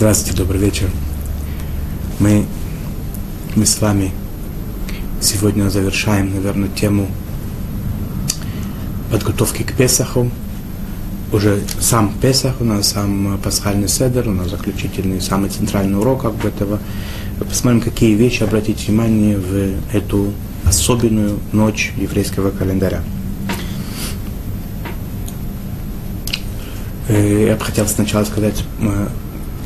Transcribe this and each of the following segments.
Здравствуйте, добрый вечер. Мы, мы с вами сегодня завершаем, наверное, тему подготовки к Песаху. Уже сам Песах у нас, сам пасхальный седер, у нас заключительный, самый центральный урок бы этого. Посмотрим, какие вещи обратить внимание в эту особенную ночь еврейского календаря. Э, я бы хотел сначала сказать э,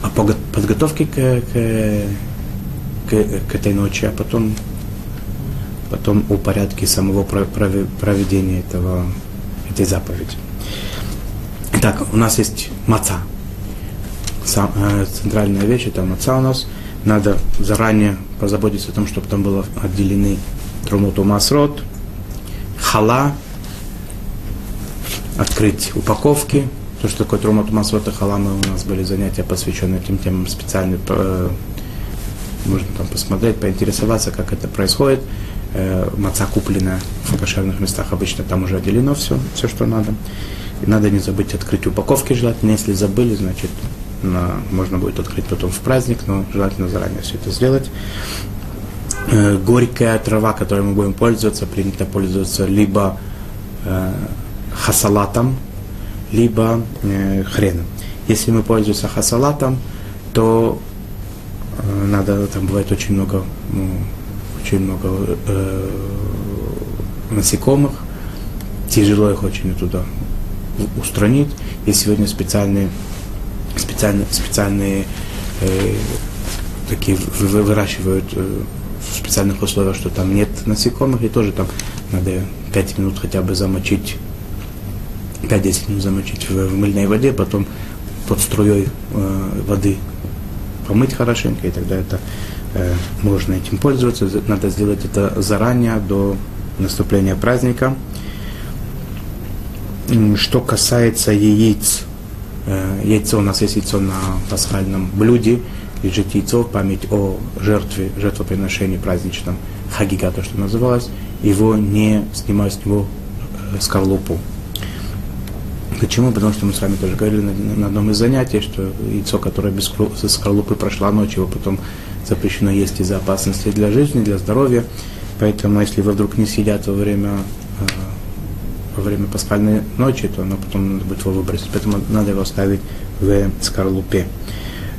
о подготовке к, к, к, к этой ночи, а потом, потом о порядке самого проведения этого, этой заповеди. Итак, у нас есть маца. Сам, э, центральная вещь это маца у нас. Надо заранее позаботиться о том, чтобы там было отделены трумуту масрот, хала, открыть упаковки, то, что такое Трумат Масвата Халама, у нас были занятия, посвященные этим темам специально. Э, можно там посмотреть, поинтересоваться, как это происходит. Э, маца куплена в кошерных местах, обычно там уже отделено все, все, что надо. И надо не забыть открыть упаковки желательно. Если забыли, значит, на, можно будет открыть потом в праздник, но желательно заранее все это сделать. Э, горькая трава, которой мы будем пользоваться, принято пользоваться либо э, хасалатом, либо э, хреном. Если мы пользуемся хасалатом, то э, надо, там бывает очень много, ну, очень много э, насекомых, тяжело их очень туда устранить. И сегодня специальные, специальные, специальные э, такие выращивают э, в специальных условиях, что там нет насекомых, и тоже там надо 5 минут хотя бы замочить 5-10 минут замочить в, в мыльной воде, потом под струей э, воды помыть хорошенько, и тогда это э, можно этим пользоваться. Надо сделать это заранее, до наступления праздника. Что касается яиц, э, яйцо, у нас есть яйцо на пасхальном блюде, лежит яйцо в память о жертве, жертвоприношении праздничном, хагига, то, что называлось, его не снимают с него э, скорлупу. Почему? Потому что мы с вами тоже говорили на, на одном из занятий, что яйцо, которое без скорлупы прошло ночь, его потом запрещено есть из-за опасности для жизни, для здоровья. Поэтому, если вы вдруг не съедят во время, э, во время пасхальной ночи, то оно потом надо будет его выбросить. Поэтому надо его оставить в скорлупе.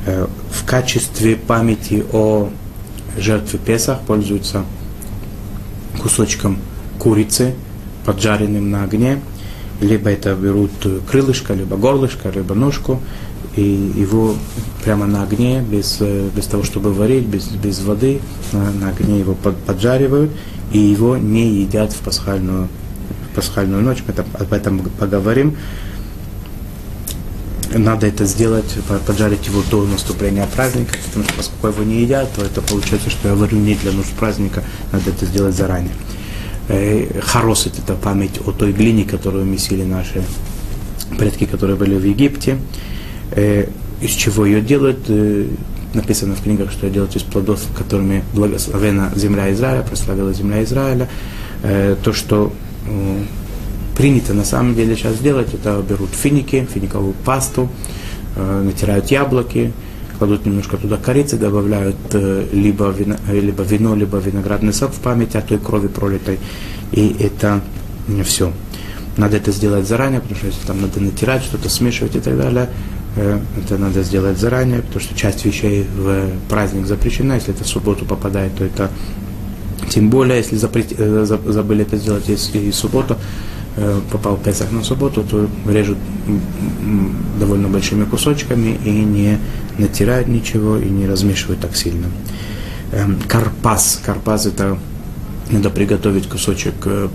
Э, в качестве памяти о жертве Песах пользуются кусочком курицы, поджаренным на огне, либо это берут крылышко, либо горлышко, либо ножку, и его прямо на огне, без, без того, чтобы варить, без, без воды, на, на огне его под, поджаривают, и его не едят в пасхальную, в пасхальную ночь, мы там, об этом поговорим. Надо это сделать, поджарить его до наступления праздника, потому что поскольку его не едят, то это получается, что я варю не для нужд праздника, надо это сделать заранее. Э, Харосит – это память о той глине, которую месили наши предки, которые были в Египте. Э, из чего ее делают? Э, написано в книгах, что делают из плодов, которыми благословена земля Израиля, прославила земля Израиля. То, что принято на самом деле сейчас делать, это берут финики, финиковую пасту, натирают яблоки, кладут немножко туда корицы, добавляют э, либо, вино, либо вино, либо виноградный сок в память о той крови пролитой. И это не все. Надо это сделать заранее, потому что если там надо натирать, что-то смешивать и так далее, э, это надо сделать заранее, потому что часть вещей в праздник запрещена. Если это в субботу попадает, то это тем более, если запрет, э, забыли это сделать и, и субботу, Э, попал Песах на субботу, то режут довольно большими кусочками и не натирают ничего и не размешивают так сильно. Эм, карпас. Карпас это надо приготовить кусочек э,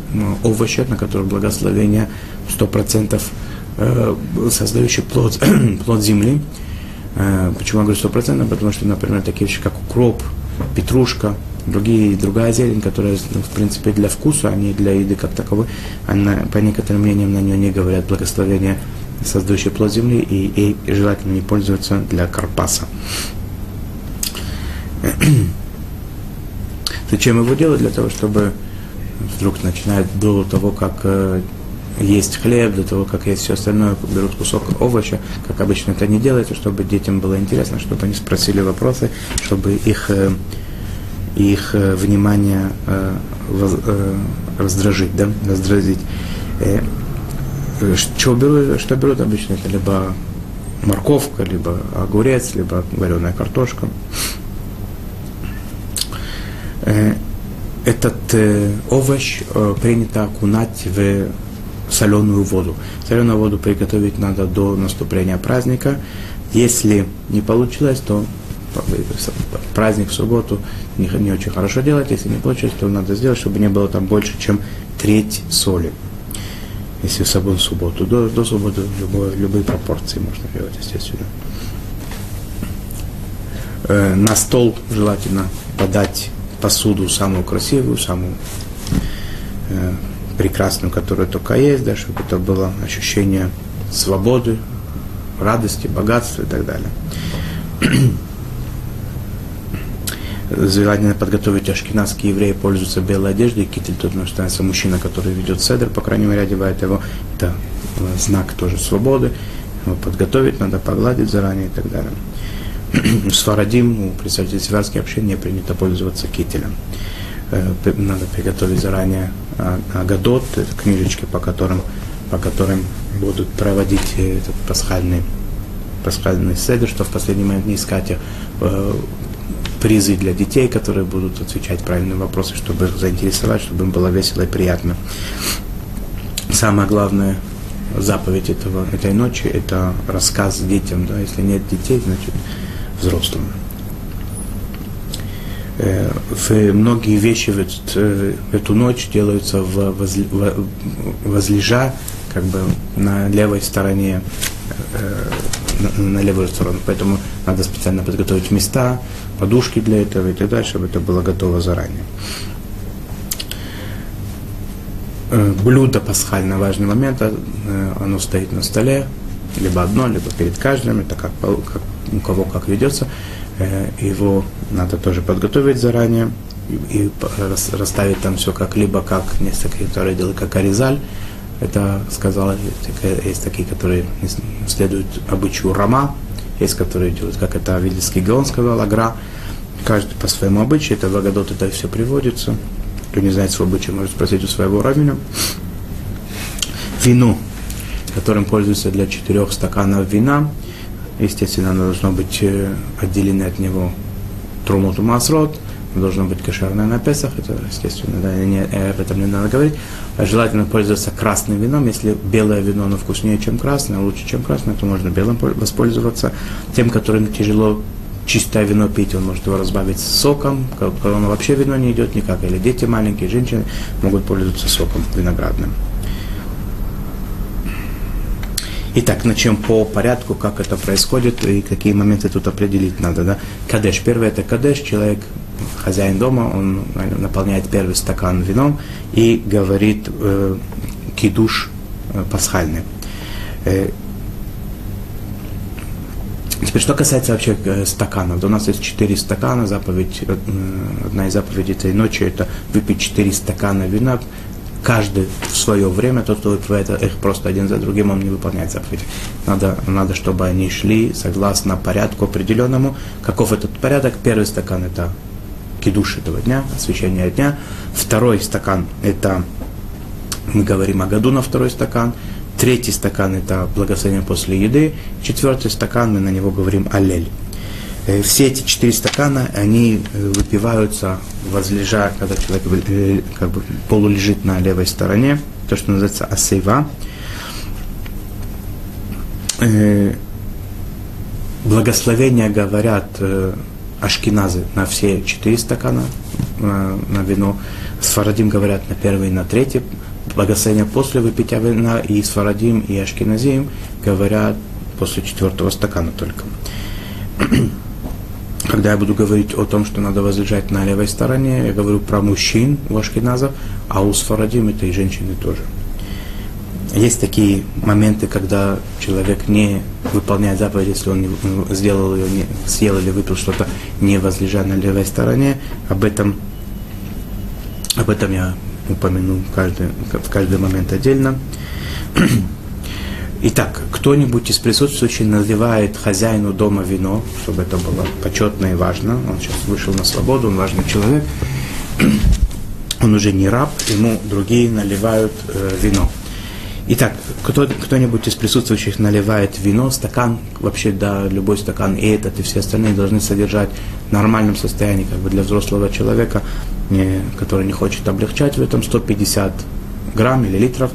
овоща, на котором благословение 100% э, создающий плод, плод земли. Почему я говорю 100%? Потому что, например, такие вещи, как укроп, петрушка, другие, другая зелень, которая, в принципе, для вкуса, а не для еды как таковой, она, по некоторым мнениям на нее не говорят благословение, создающий плод земли, и, и желательно не пользоваться для карпаса. Зачем его делать? Для того, чтобы вдруг начинает до того, как э, есть хлеб, до того, как есть все остальное, берут кусок овоща, как обычно это не делается, чтобы детям было интересно, чтобы они спросили вопросы, чтобы их, э, их э, внимание э, воз, раздражить, да, раздразить. Что берут, что берут обычно? Это либо морковка, либо огурец, либо вареная картошка. Этот овощ принято окунать в соленую воду. Соленую воду приготовить надо до наступления праздника. Если не получилось, то праздник в субботу не, не очень хорошо делать. Если не получилось, то надо сделать, чтобы не было там больше, чем треть соли. Если в субботу. До, до субботы любой, любые пропорции можно делать, естественно. Э, на стол желательно подать посуду самую красивую, самую э, прекрасную, которая только есть, да, чтобы это было ощущение свободы, радости, богатства и так далее. Желательно подготовить ашкенадские евреи пользуются белой одеждой, китель тут нуждается мужчина, который ведет седр, по крайней мере, одевает его. Это э, знак тоже свободы. Его подготовить надо, погладить заранее и так далее. С Фарадим у представителей северской общины не принято пользоваться кителем. Э, надо приготовить заранее Агадот, это книжечки, по которым, по которым будут проводить этот пасхальный, пасхальный седр, что в последний момент не искать э, призы для детей, которые будут отвечать правильные вопросы, чтобы их заинтересовать, чтобы им было весело и приятно. Самое главное заповедь этого, этой ночи – это рассказ детям. Да? Если нет детей, значит взрослым. Э, многие вещи в, этот, э, в эту ночь делаются в, возле, возлежа как бы на левой стороне, э, на левую сторону. Поэтому надо специально подготовить места, подушки для этого и так далее, чтобы это было готово заранее. Блюдо пасхальное, важный момент, оно стоит на столе, либо одно, либо перед каждым, это как, как у кого как ведется. Э, его надо тоже подготовить заранее и расставить там все как либо как несколько, которые делают как аризаль, это сказала, есть такие, которые следуют обычаю Рама, есть, которые делают, как это Вильский Гаон сказал, Агра, каждый по своему обычаю, это в Агадот это все приводится, кто не знает свой обычай, может спросить у своего равина. Вино, которым пользуются для четырех стаканов вина, Естественно, оно должно быть э, отделено от него трумот и масрот, должно быть кошерное на Песах, это естественно, да, не, э, об этом не надо говорить. А желательно пользоваться красным вином, если белое вино оно вкуснее, чем красное, лучше, чем красное, то можно белым воспользоваться. Тем, которым тяжело чистое вино пить, он может его разбавить соком, когда оно вообще вино не идет никак, или дети маленькие, женщины могут пользоваться соком виноградным. Итак, начнем по порядку, как это происходит и какие моменты тут определить надо. Да? Кадеш. Первый это кадеш. Человек, хозяин дома, он наполняет первый стакан вином и говорит э, кидуш э, пасхальный. Э, Теперь, что касается вообще э, стаканов. У нас есть четыре стакана, заповедь, одна из заповедей этой ночи, это выпить четыре стакана вина, каждый в свое время, тот, кто выпивает их просто один за другим, он не выполняет заповеди. Надо, надо, чтобы они шли согласно порядку определенному. Каков этот порядок? Первый стакан – это кидуш этого дня, освещение дня. Второй стакан – это, мы говорим о году на второй стакан. Третий стакан – это благословение после еды. Четвертый стакан, мы на него говорим аллель. Э, все эти четыре стакана, они э, выпиваются возлежа, когда человек э, как бы полулежит на левой стороне, то, что называется асейва. Благословения говорят ашкиназы на все четыре стакана на вино. Сфарадим говорят на первый и на третий. Благословения после выпития вина и Сфарадим и Ашкиназим говорят после четвертого стакана только когда я буду говорить о том, что надо возлежать на левой стороне, я говорю про мужчин у ашкеназов, а у сфарадим это и женщины тоже. Есть такие моменты, когда человек не выполняет заповедь, если он сделал ее, не, съел или выпил что-то, не возлежа на левой стороне. Об этом, об этом я упомяну каждый, в каждый момент отдельно. Итак, кто-нибудь из присутствующих наливает хозяину дома вино, чтобы это было почетно и важно. Он сейчас вышел на свободу, он важный человек. Он уже не раб, ему другие наливают э, вино. Итак, кто, кто-нибудь из присутствующих наливает вино, стакан, вообще, да, любой стакан, и этот, и все остальные должны содержать в нормальном состоянии, как бы для взрослого человека, не, который не хочет облегчать в этом 150 грамм или литров,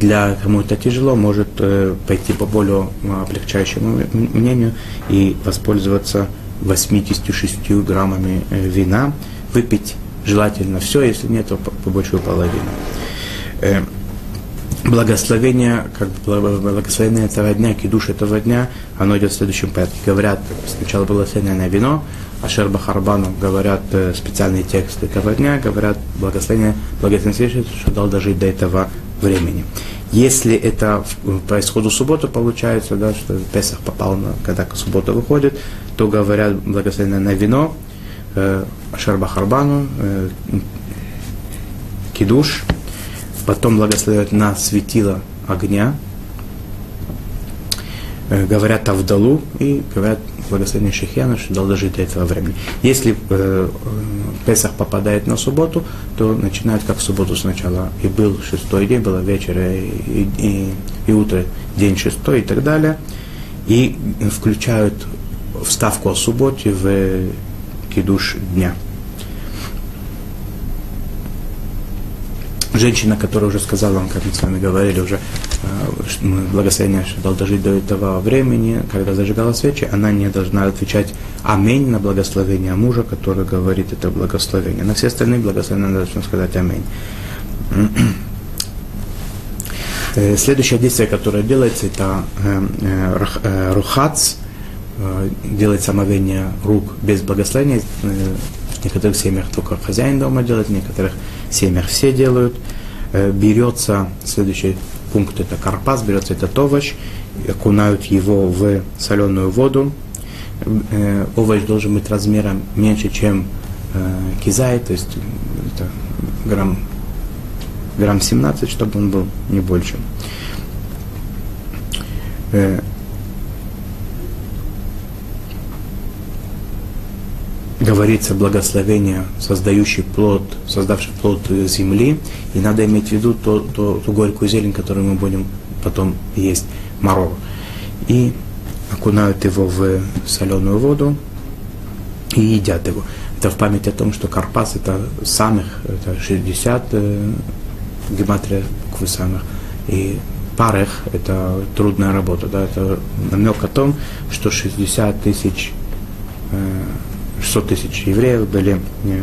для кому это тяжело, может э, пойти по более облегчающему мнению и воспользоваться 86 граммами э, вина, выпить желательно все, если нет, то по, по большую половину. Э, благословение, как благословение этого дня, кидуш этого дня, оно идет в следующем порядке. Говорят сначала благословение на вино, а Шерба Харбану говорят э, специальные тексты этого дня, говорят благословение, благословение, что дал дожить до этого времени. Если это по исходу субботы получается, да, что Песах попал, на, когда суббота выходит, то говорят благословение на вино, э, Шерба Харбану, э, Кидуш, потом благословляют на светило огня, э, говорят Авдалу и говорят благословение Шехьяна, что дал дожить до этого времени. Если э, Песах попадает на субботу, то начинают как в субботу сначала. И был шестой день, было вечер и, и, и утро, день шестой и так далее. И включают вставку о субботе в кидуш дня. Женщина, которая уже сказала вам, как мы с вами говорили уже, э, благословение, что дал дожить до этого времени, когда зажигала свечи, она не должна отвечать «Аминь» на благословение мужа, который говорит это благословение. На все остальные благословения она должна сказать «Аминь». Э, следующее действие, которое делается, это э, рухац, делает омовение рук без благословения. В некоторых семьях только хозяин дома делает, в некоторых семьях все делают. Э, берется, следующий пункт это карпас, берется этот овощ, окунают его в соленую воду. Э, овощ должен быть размером меньше, чем э, кизай, то есть это грамм, грамм 17, чтобы он был не больше говорится благословение, создающий плод, создавший плод земли, и надо иметь в виду то, то, ту горькую зелень, которую мы будем потом есть, моров. И окунают его в соленую воду и едят его. Это в память о том, что Карпас это самых, это 60 э, гематрия буквы самых, и парех это трудная работа, да, это намек о том, что 60 тысяч э, 600 тысяч евреев были, э,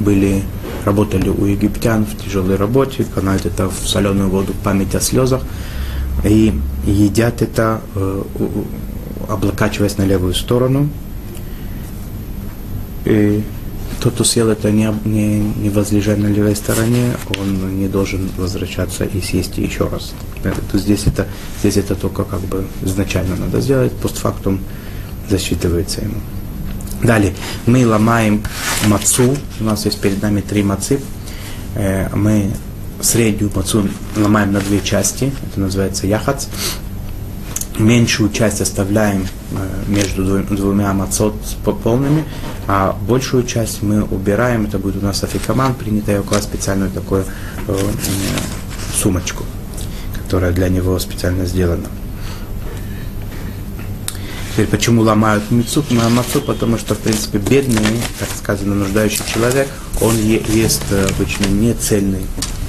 были, работали у египтян в тяжелой работе, канают это в соленую воду, память о слезах, и едят это, э, облокачиваясь на левую сторону. И тот, кто съел это не, не, не возлежа на левой стороне, он не должен возвращаться и съесть еще раз. То здесь это, здесь это только как бы изначально надо сделать, постфактум засчитывается ему. Далее, мы ломаем мацу, у нас есть перед нами три мацы, э, мы среднюю мацу ломаем на две части, это называется яхац, меньшую часть оставляем э, между двумя мацот полными, а большую часть мы убираем, это будет у нас афикаман, принятая около специальную такую э, сумочку, которая для него специально сделана. Теперь почему ломают мицу, мацу? Потому что, в принципе, бедный, как сказано, нуждающий человек, он е- ест э, обычно не цельный,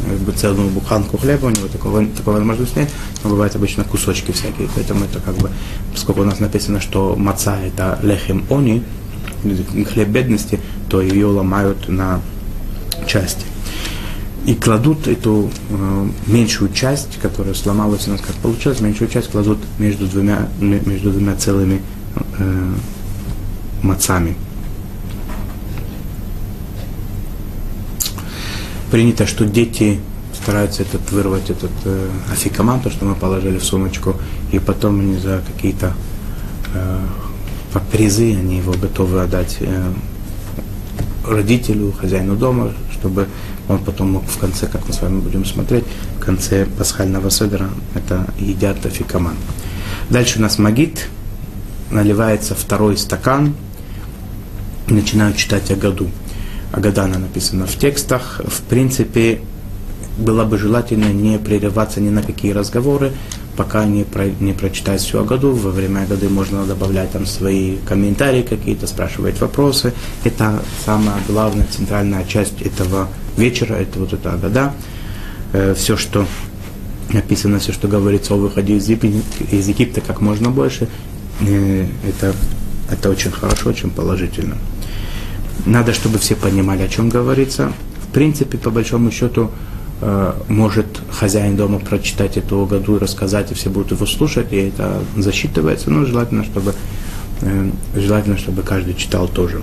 как бы целую буханку хлеба, у него такого, такого возможности нет, но бывают обычно кусочки всякие. Поэтому это как бы, поскольку у нас написано, что маца это лехем они, хлеб бедности, то ее ломают на части и кладут эту э, меньшую часть, которая сломалась у нас, как получилось, меньшую часть кладут между двумя, между двумя целыми э, мацами. Принято, что дети стараются этот, вырвать этот э, афикаман, то, что мы положили в сумочку, и потом они за какие-то э, призы, они его готовы отдать э, родителю, хозяину дома, чтобы он потом мог в конце, как мы с вами будем смотреть, в конце пасхального седра это едят афикаман. Дальше у нас магит, наливается второй стакан, начинают читать о году. Агадана написано в текстах. В принципе, было бы желательно не прерываться ни на какие разговоры, пока не, про, не прочитать всю Агаду. Во время Агады можно добавлять там свои комментарии какие-то, спрашивать вопросы. Это самая главная, центральная часть этого вечера, это вот эта Агада. Э, все, что написано, все, что говорится о выходе из Египта, из Египта как можно больше, э, это, это очень хорошо, очень положительно. Надо, чтобы все понимали, о чем говорится. В принципе, по большому счету, может хозяин дома прочитать эту году и рассказать, и все будут его слушать, и это засчитывается. Но желательно, чтобы, э, желательно, чтобы каждый читал тоже.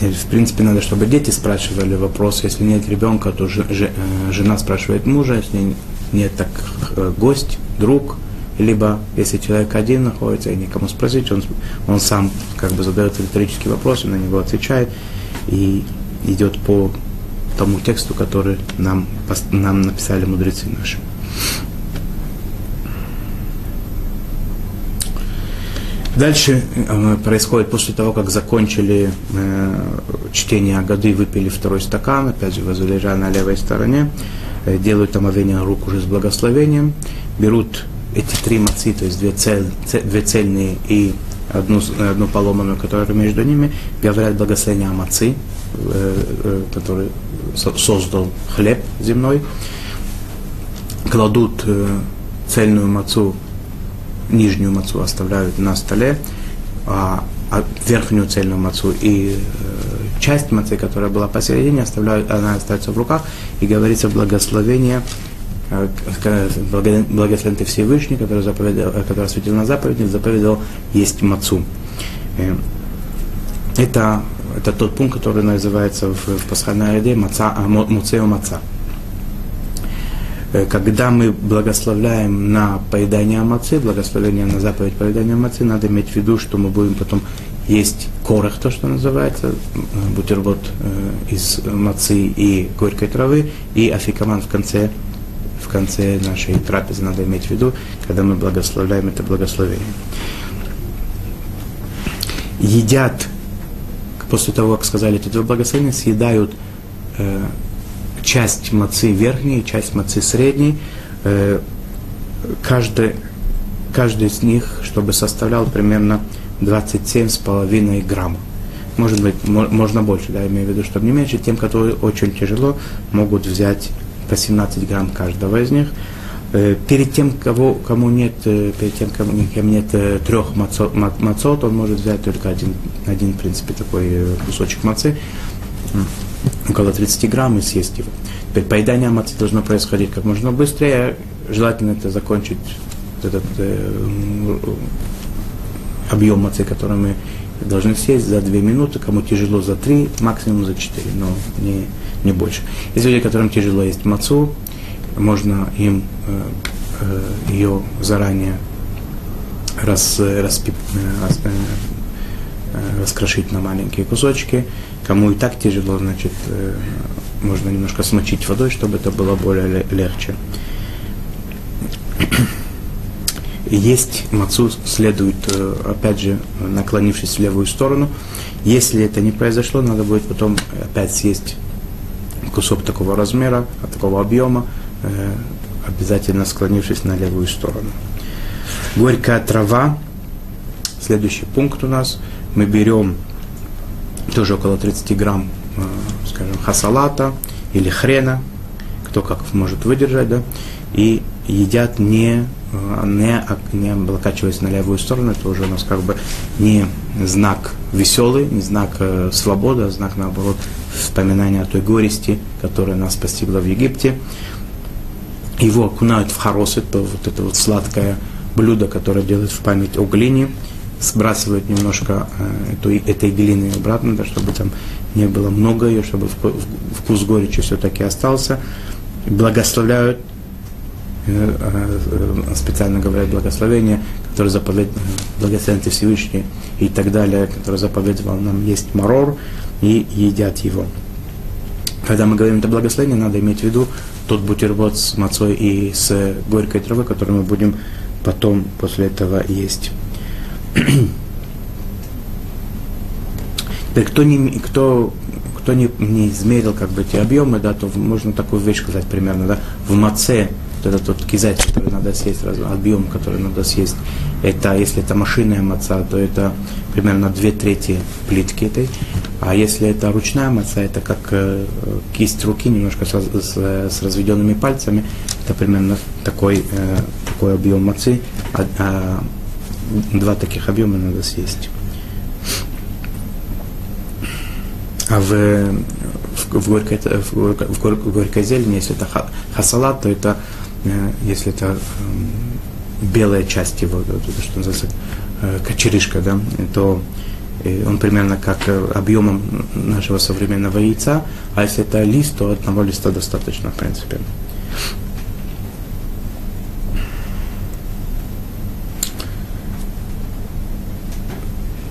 В принципе, надо, чтобы дети спрашивали вопрос. Если нет ребенка, то э, жена спрашивает мужа, если нет, так гость, друг – либо если человек один находится и никому спросить, он, он сам как бы задает риторический вопрос, и на него отвечает и идет по тому тексту, который нам, нам написали мудрецы наши. Дальше э, происходит после того, как закончили э, чтение Агады, выпили второй стакан, опять же возлежа на левой стороне, э, делают омовение рук уже с благословением, берут эти три мацы, то есть две, цель, две цельные и одну, одну поломанную, которая между ними, говорят благословение о мацы, э, э, который создал хлеб земной, кладут э, цельную мацу, нижнюю мацу оставляют на столе, а, а верхнюю цельную мацу и часть мацы, которая была посередине, оставляют, она остается в руках, и говорится благословение благословен ты Всевышний, который, заповедал, который осветил на заповедник, заповедал есть мацу. Э, это, это тот пункт, который называется в, в пасхальной еде маца, а, муцео маца. Э, когда мы благословляем на поедание мацы, благословение на заповедь поедания мацы, надо иметь в виду, что мы будем потом есть корах, то, что называется, бутерброд э, из мацы и горькой травы, и афикаман в конце в конце нашей трапезы надо иметь в виду, когда мы благословляем это благословение. Едят, после того, как сказали эти два благословения, съедают э, часть мацы верхней, часть мацы средней, э, каждый, каждый из них, чтобы составлял примерно 27,5 граммов. Может быть, можно больше, да, имею в виду, чтобы не меньше. Тем, которые очень тяжело, могут взять по 17 грамм каждого из них. Э, перед тем, кого, кому нет, э, перед тем, кому, кем нет э, трех мацот, мацот, он может взять только один, один, в принципе, такой кусочек мацы, около 30 грамм, и съесть его. Теперь поедание мацы должно происходить как можно быстрее. Желательно это закончить этот э, объем мацы, который мы должны съесть за 2 минуты, кому тяжело за 3, максимум за 4, но не, не больше. Есть люди, которым тяжело есть мацу, можно им э, э, ее заранее рас, распи, э, рас, э, э, раскрошить на маленькие кусочки. Кому и так тяжело, значит, э, можно немножко смочить водой, чтобы это было более легче. Есть мацу следует, э, опять же, наклонившись в левую сторону. Если это не произошло, надо будет потом опять съесть кусок такого размера, такого объема, э, обязательно склонившись на левую сторону. Горькая трава. Следующий пункт у нас. Мы берем тоже около 30 грамм, э, скажем, хасалата или хрена, кто как может выдержать, да, и едят не, не, не облокачиваясь на левую сторону, это уже у нас как бы не знак веселый, не знак э, свободы, а знак, наоборот, вспоминания о той горести, которая нас постигла в Египте. Его окунают в хорос, это вот это вот сладкое блюдо, которое делают в память о глине, сбрасывают немножко э, эту, этой глины обратно, да, чтобы там не было много ее, чтобы вкус горечи все-таки остался. Благословляют специально говорят благословение, которое заповедовал благословен Всевышний и так далее, который заповедовал нам есть марор и едят его. Когда мы говорим это благословение, надо иметь в виду тот бутерброд с мацой и с горькой травой, который мы будем потом после этого есть. Теперь, кто, не, кто, кто не, не измерил как бы эти объемы, да, то можно такую вещь сказать примерно, да, в маце, вот этот тот кизать, который надо съесть, объем, который надо съесть, это, если это машинная маца, то это примерно две трети плитки этой, а если это ручная маца, это как э, кисть руки, немножко с, с, с разведенными пальцами, это примерно такой, э, такой объем мацы, а, а, два таких объема надо съесть. А в, в, в, горькой, в, горькой, в горькой зелени, если это хасалат, то это, если это эм, белая часть его, что называется, э, кочерышка, да, то э, он примерно как объемом нашего современного яйца, а если это лист, то одного листа достаточно, в принципе.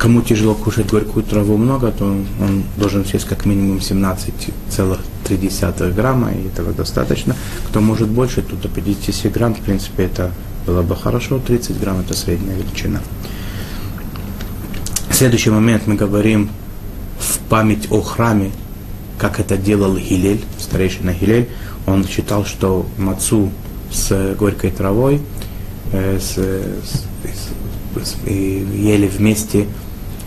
кому тяжело кушать горькую траву много, то он должен съесть как минимум 17,3 грамма, и этого достаточно. Кто может больше, то до 50 грамм, в принципе, это было бы хорошо. 30 грамм – это средняя величина. Следующий момент мы говорим в память о храме, как это делал Гилель, старейшина Гилель. Он считал, что мацу с горькой травой э, с, с, с, ели вместе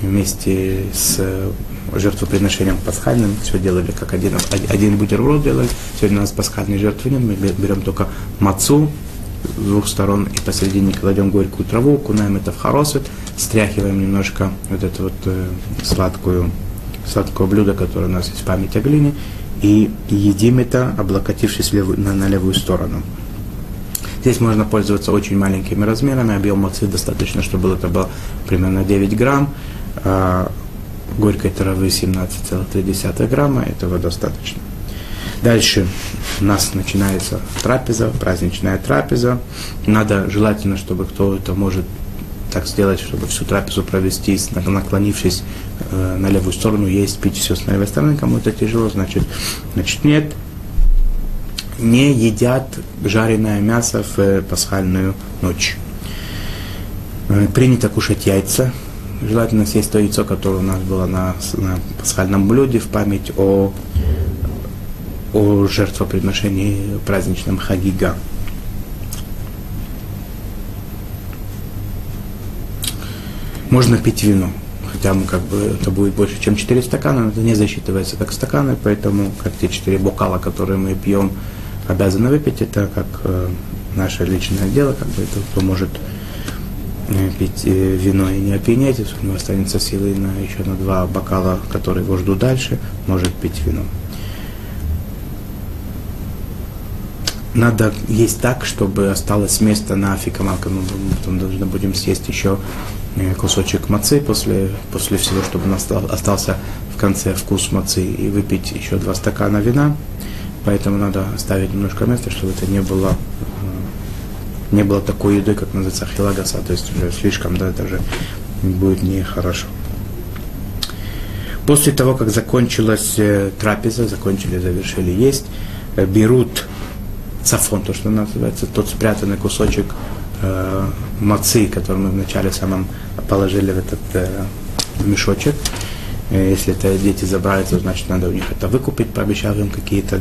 вместе с жертвоприношением пасхальным. Все делали как один, один бутерброд делали. Сегодня у нас пасхальной жертвы нет. Мы берем только мацу с двух сторон и посередине кладем горькую траву, кунаем это в хоросвет, стряхиваем немножко вот это вот э, сладкую, сладкое блюдо, которое у нас есть в память о глине, и едим это, облокотившись левую, на, на левую сторону. Здесь можно пользоваться очень маленькими размерами, объем мацы достаточно, чтобы это было примерно 9 грамм а горькой травы 17,3 грамма, этого достаточно. Дальше у нас начинается трапеза, праздничная трапеза. Надо желательно, чтобы кто это может так сделать, чтобы всю трапезу провести, наклонившись э, на левую сторону, есть, пить все с левой стороны. Кому это тяжело, значит, значит нет. Не едят жареное мясо в э, пасхальную ночь. Э, принято кушать яйца, желательно съесть то яйцо, которое у нас было на, на пасхальном блюде в память о, о жертвоприношении праздничном Хагига. Можно пить вино, хотя мы как бы это будет больше, чем 4 стакана, но это не засчитывается как стаканы, поэтому как те 4 бокала, которые мы пьем, обязаны выпить, это как э, наше личное дело, как бы это кто может пить э, вино и не опьянять, если у него останется силы на еще на два бокала, которые его ждут дальше, может пить вино. Надо есть так, чтобы осталось место на афикамака. Мы потом должны будем съесть еще э, кусочек мацы после, после всего, чтобы остался в конце вкус мацы и выпить еще два стакана вина. Поэтому надо оставить немножко места, чтобы это не было не было такой еды, как называется хилагаса, то есть уже слишком, да, это же будет нехорошо. После того, как закончилась э, трапеза, закончили, завершили есть, э, берут цафон, то, что называется, тот спрятанный кусочек э, мацы, который мы вначале самом положили в этот э, мешочек. Э, если это дети забрали, то значит надо у них это выкупить, пообещав им какие-то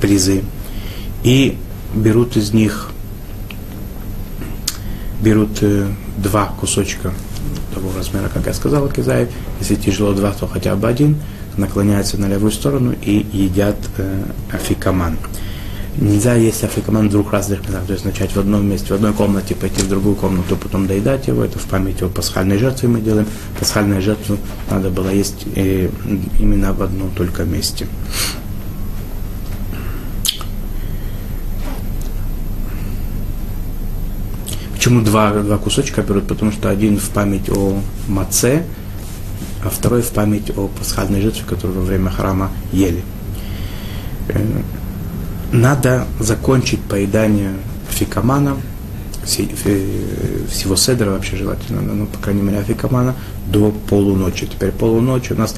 призы. И берут из них берут э, два кусочка того размера, как я сказал, кизаев. Если тяжело два, то хотя бы один. Наклоняются на левую сторону и едят э, афикаман. Нельзя есть афикаман в двух разных местах. То есть начать в одном месте, в одной комнате, пойти в другую комнату, потом доедать его. Это в память о пасхальной жертве мы делаем. Пасхальную жертву надо было есть э, именно в одном только месте. Почему два, два кусочка берут? Потому что один в память о маце, а второй в память о пасхальной жертве, которую во время храма ели. Э, надо закончить поедание афикамана, всего седра вообще желательно, ну, по крайней мере, афикамана, до полуночи. Теперь полуночи у нас,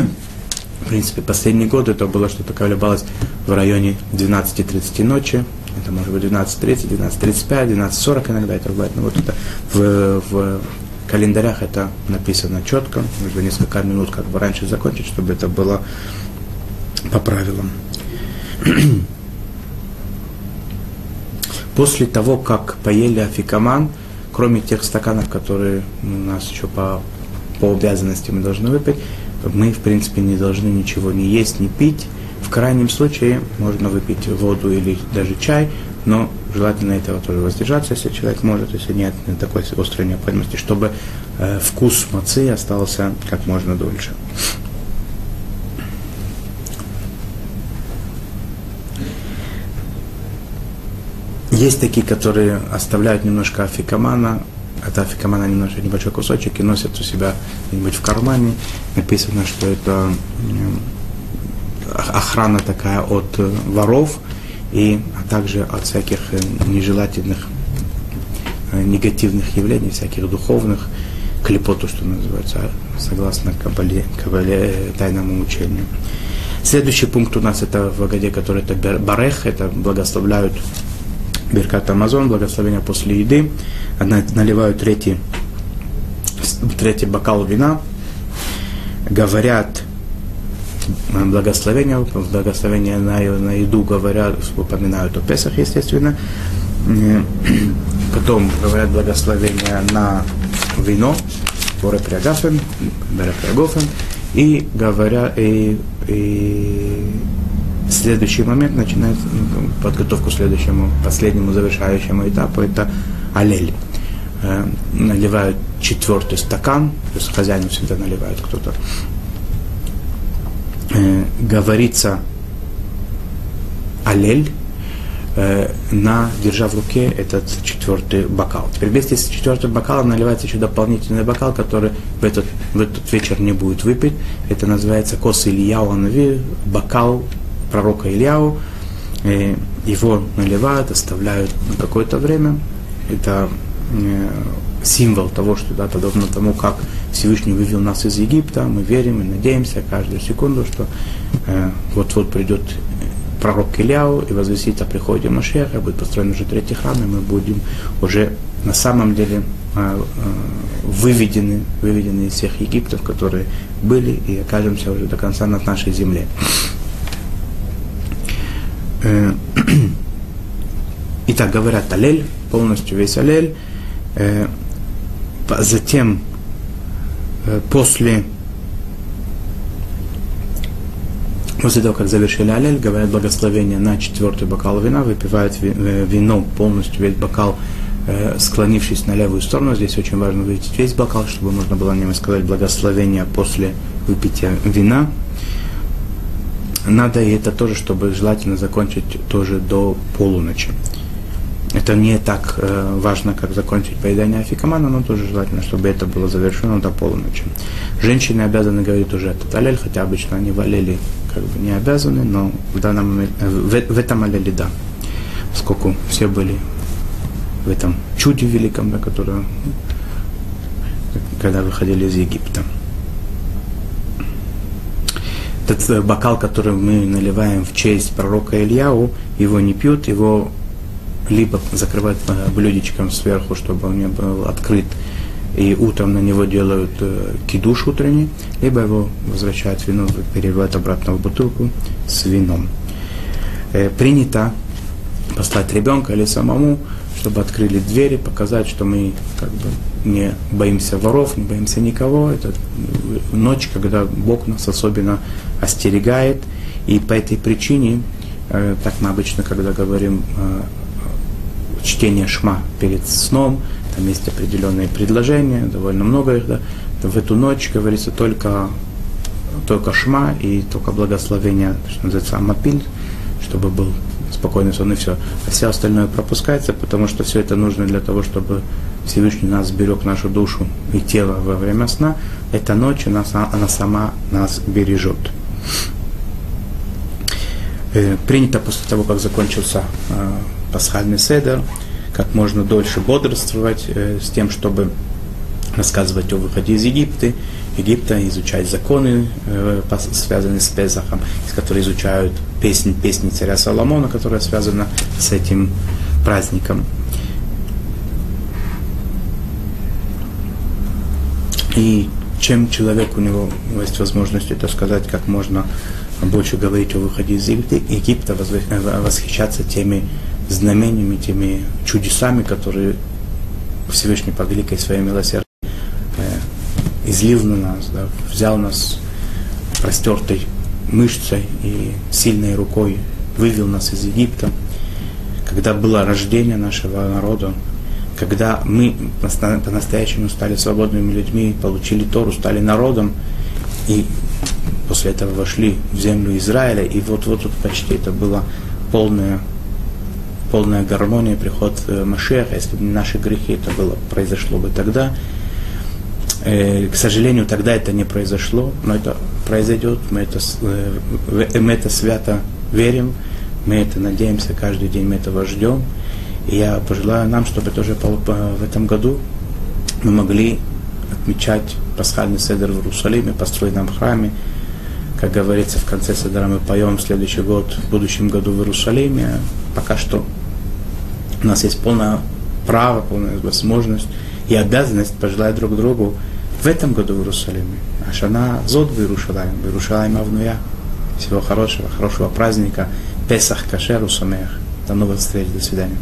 в принципе, последний год это было что-то колебалось в районе 12.30 ночи, это может быть 12.30, 12.35, 12.40 иногда это бывает, но вот это в, в календарях это написано четко, нужно несколько минут как бы раньше закончить, чтобы это было по правилам. После того, как поели афикаман, кроме тех стаканов, которые у нас еще по, по обязанности мы должны выпить, мы, в принципе, не должны ничего не есть, не пить. В крайнем случае можно выпить воду или даже чай, но желательно этого тоже воздержаться, если человек может, если нет такой острой необходимости, чтобы э, вкус мацы остался как можно дольше. Есть такие, которые оставляют немножко афикамана, это афикамана немножко небольшой кусочек и носят у себя где-нибудь в кармане. Написано, что это охрана такая от э, воров, и, а также от всяких э, нежелательных, э, негативных явлений, всяких духовных, клепоту, что называется, согласно кабале, кабале тайному учению. Следующий пункт у нас это в Агаде, который это барех, это благословляют Беркат Амазон, благословение после еды. Наливают третий, третий бокал вина, говорят благословение, благословение на, на еду говорят, упоминают о Песах, естественно. Потом говорят благословение на вино, Боре Приагафен, и говорят, и, и следующий момент начинает ну, подготовку к следующему, последнему завершающему этапу, это алель. Э, наливают четвертый стакан, то есть хозяин всегда наливает кто-то. Э, говорится алель, э, на, держа в руке этот четвертый бокал. Теперь вместе с четвертым бокалом наливается еще дополнительный бокал, который в этот, в этот вечер не будет выпить. Это называется кос Ильяу бокал пророка Ильяу, э, его наливают, оставляют на какое-то время. Это э, символ того, что да, подобно тому, как Всевышний вывел нас из Египта, мы верим и надеемся каждую секунду, что э, вот-вот придет пророк Ильяу и возвестит о приходе Машеха, будет построен уже третий храм, и мы будем уже на самом деле выведены, выведены из всех Египтов, которые были, и окажемся уже до конца на нашей земле. Э, итак, говорят алель, полностью весь алель. Э, затем, э, после, после того, как завершили алель, говорят благословение на четвертый бокал вина, выпивают вино полностью, весь бокал, склонившись на левую сторону. Здесь очень важно выпить весь бокал, чтобы можно было не сказать благословение после выпития вина надо и это тоже, чтобы желательно закончить тоже до полуночи. Это не так э, важно, как закончить поедание афикамана, но тоже желательно, чтобы это было завершено до полуночи. Женщины обязаны говорить уже этот алель, хотя обычно они в аллели как бы не обязаны, но в, данном э, в, в этом аллеле да. Поскольку все были в этом чуде великом, да, которое, когда выходили из Египта. Этот э, бокал, который мы наливаем в честь пророка Ильяу, его не пьют, его либо закрывают э, блюдечком сверху, чтобы он не был открыт, и утром на него делают э, кидуш утренний, либо его возвращают в вино, переливают обратно в бутылку с вином. принято послать ребенка или самому, чтобы открыли двери, показать, что мы как бы не боимся воров, не боимся никого. Это ночь, когда Бог нас особенно остерегает. И по этой причине, э, так мы обычно, когда говорим э, чтение шма перед сном, там есть определенные предложения, довольно много их, да, в эту ночь говорится только, только шма и только благословение, что называется, амапиль, чтобы был спокойный сон и все. А все остальное пропускается, потому что все это нужно для того, чтобы Всевышний нас берег нашу душу и тело во время сна. Эта ночь она, она сама нас бережет. Э, принято после того, как закончился э, пасхальный седер, как можно дольше бодрствовать э, с тем, чтобы рассказывать о выходе из Египта, Египта, изучать законы, э, связанные с Песахом, из которых изучают песни, песни царя Соломона, которая связана с этим праздником. И чем человек, у него есть возможность это сказать, как можно больше говорить о выходе из Египта, восхищаться теми знамениями, теми чудесами, которые Всевышний по великой своей милосердии э, излил на нас, да, взял нас простертой мышцей и сильной рукой, вывел нас из Египта, когда было рождение нашего народа, когда мы по-настоящему стали свободными людьми, получили Тору, стали народом, и после этого вошли в землю Израиля, и вот-вот почти это была полная, полная гармония, приход э, Машеха, если бы не наши грехи, это было, произошло бы тогда. Э, к сожалению, тогда это не произошло, но это произойдет, мы это, э, мы это свято верим, мы это надеемся, каждый день мы этого ждем. И я пожелаю нам, чтобы тоже в этом году мы могли отмечать пасхальный седер в Иерусалиме, построенном храме. Как говорится в конце седера, мы поем в следующий год, в будущем году в Иерусалиме. Пока что у нас есть полное право, полная возможность и обязанность пожелать друг другу в этом году в Иерусалиме. Ашана зод в Иерусалиме, в Иерусалиме Авнуя. Всего хорошего, хорошего праздника. Песах Кашеру Самех. До новых встреч, до свидания.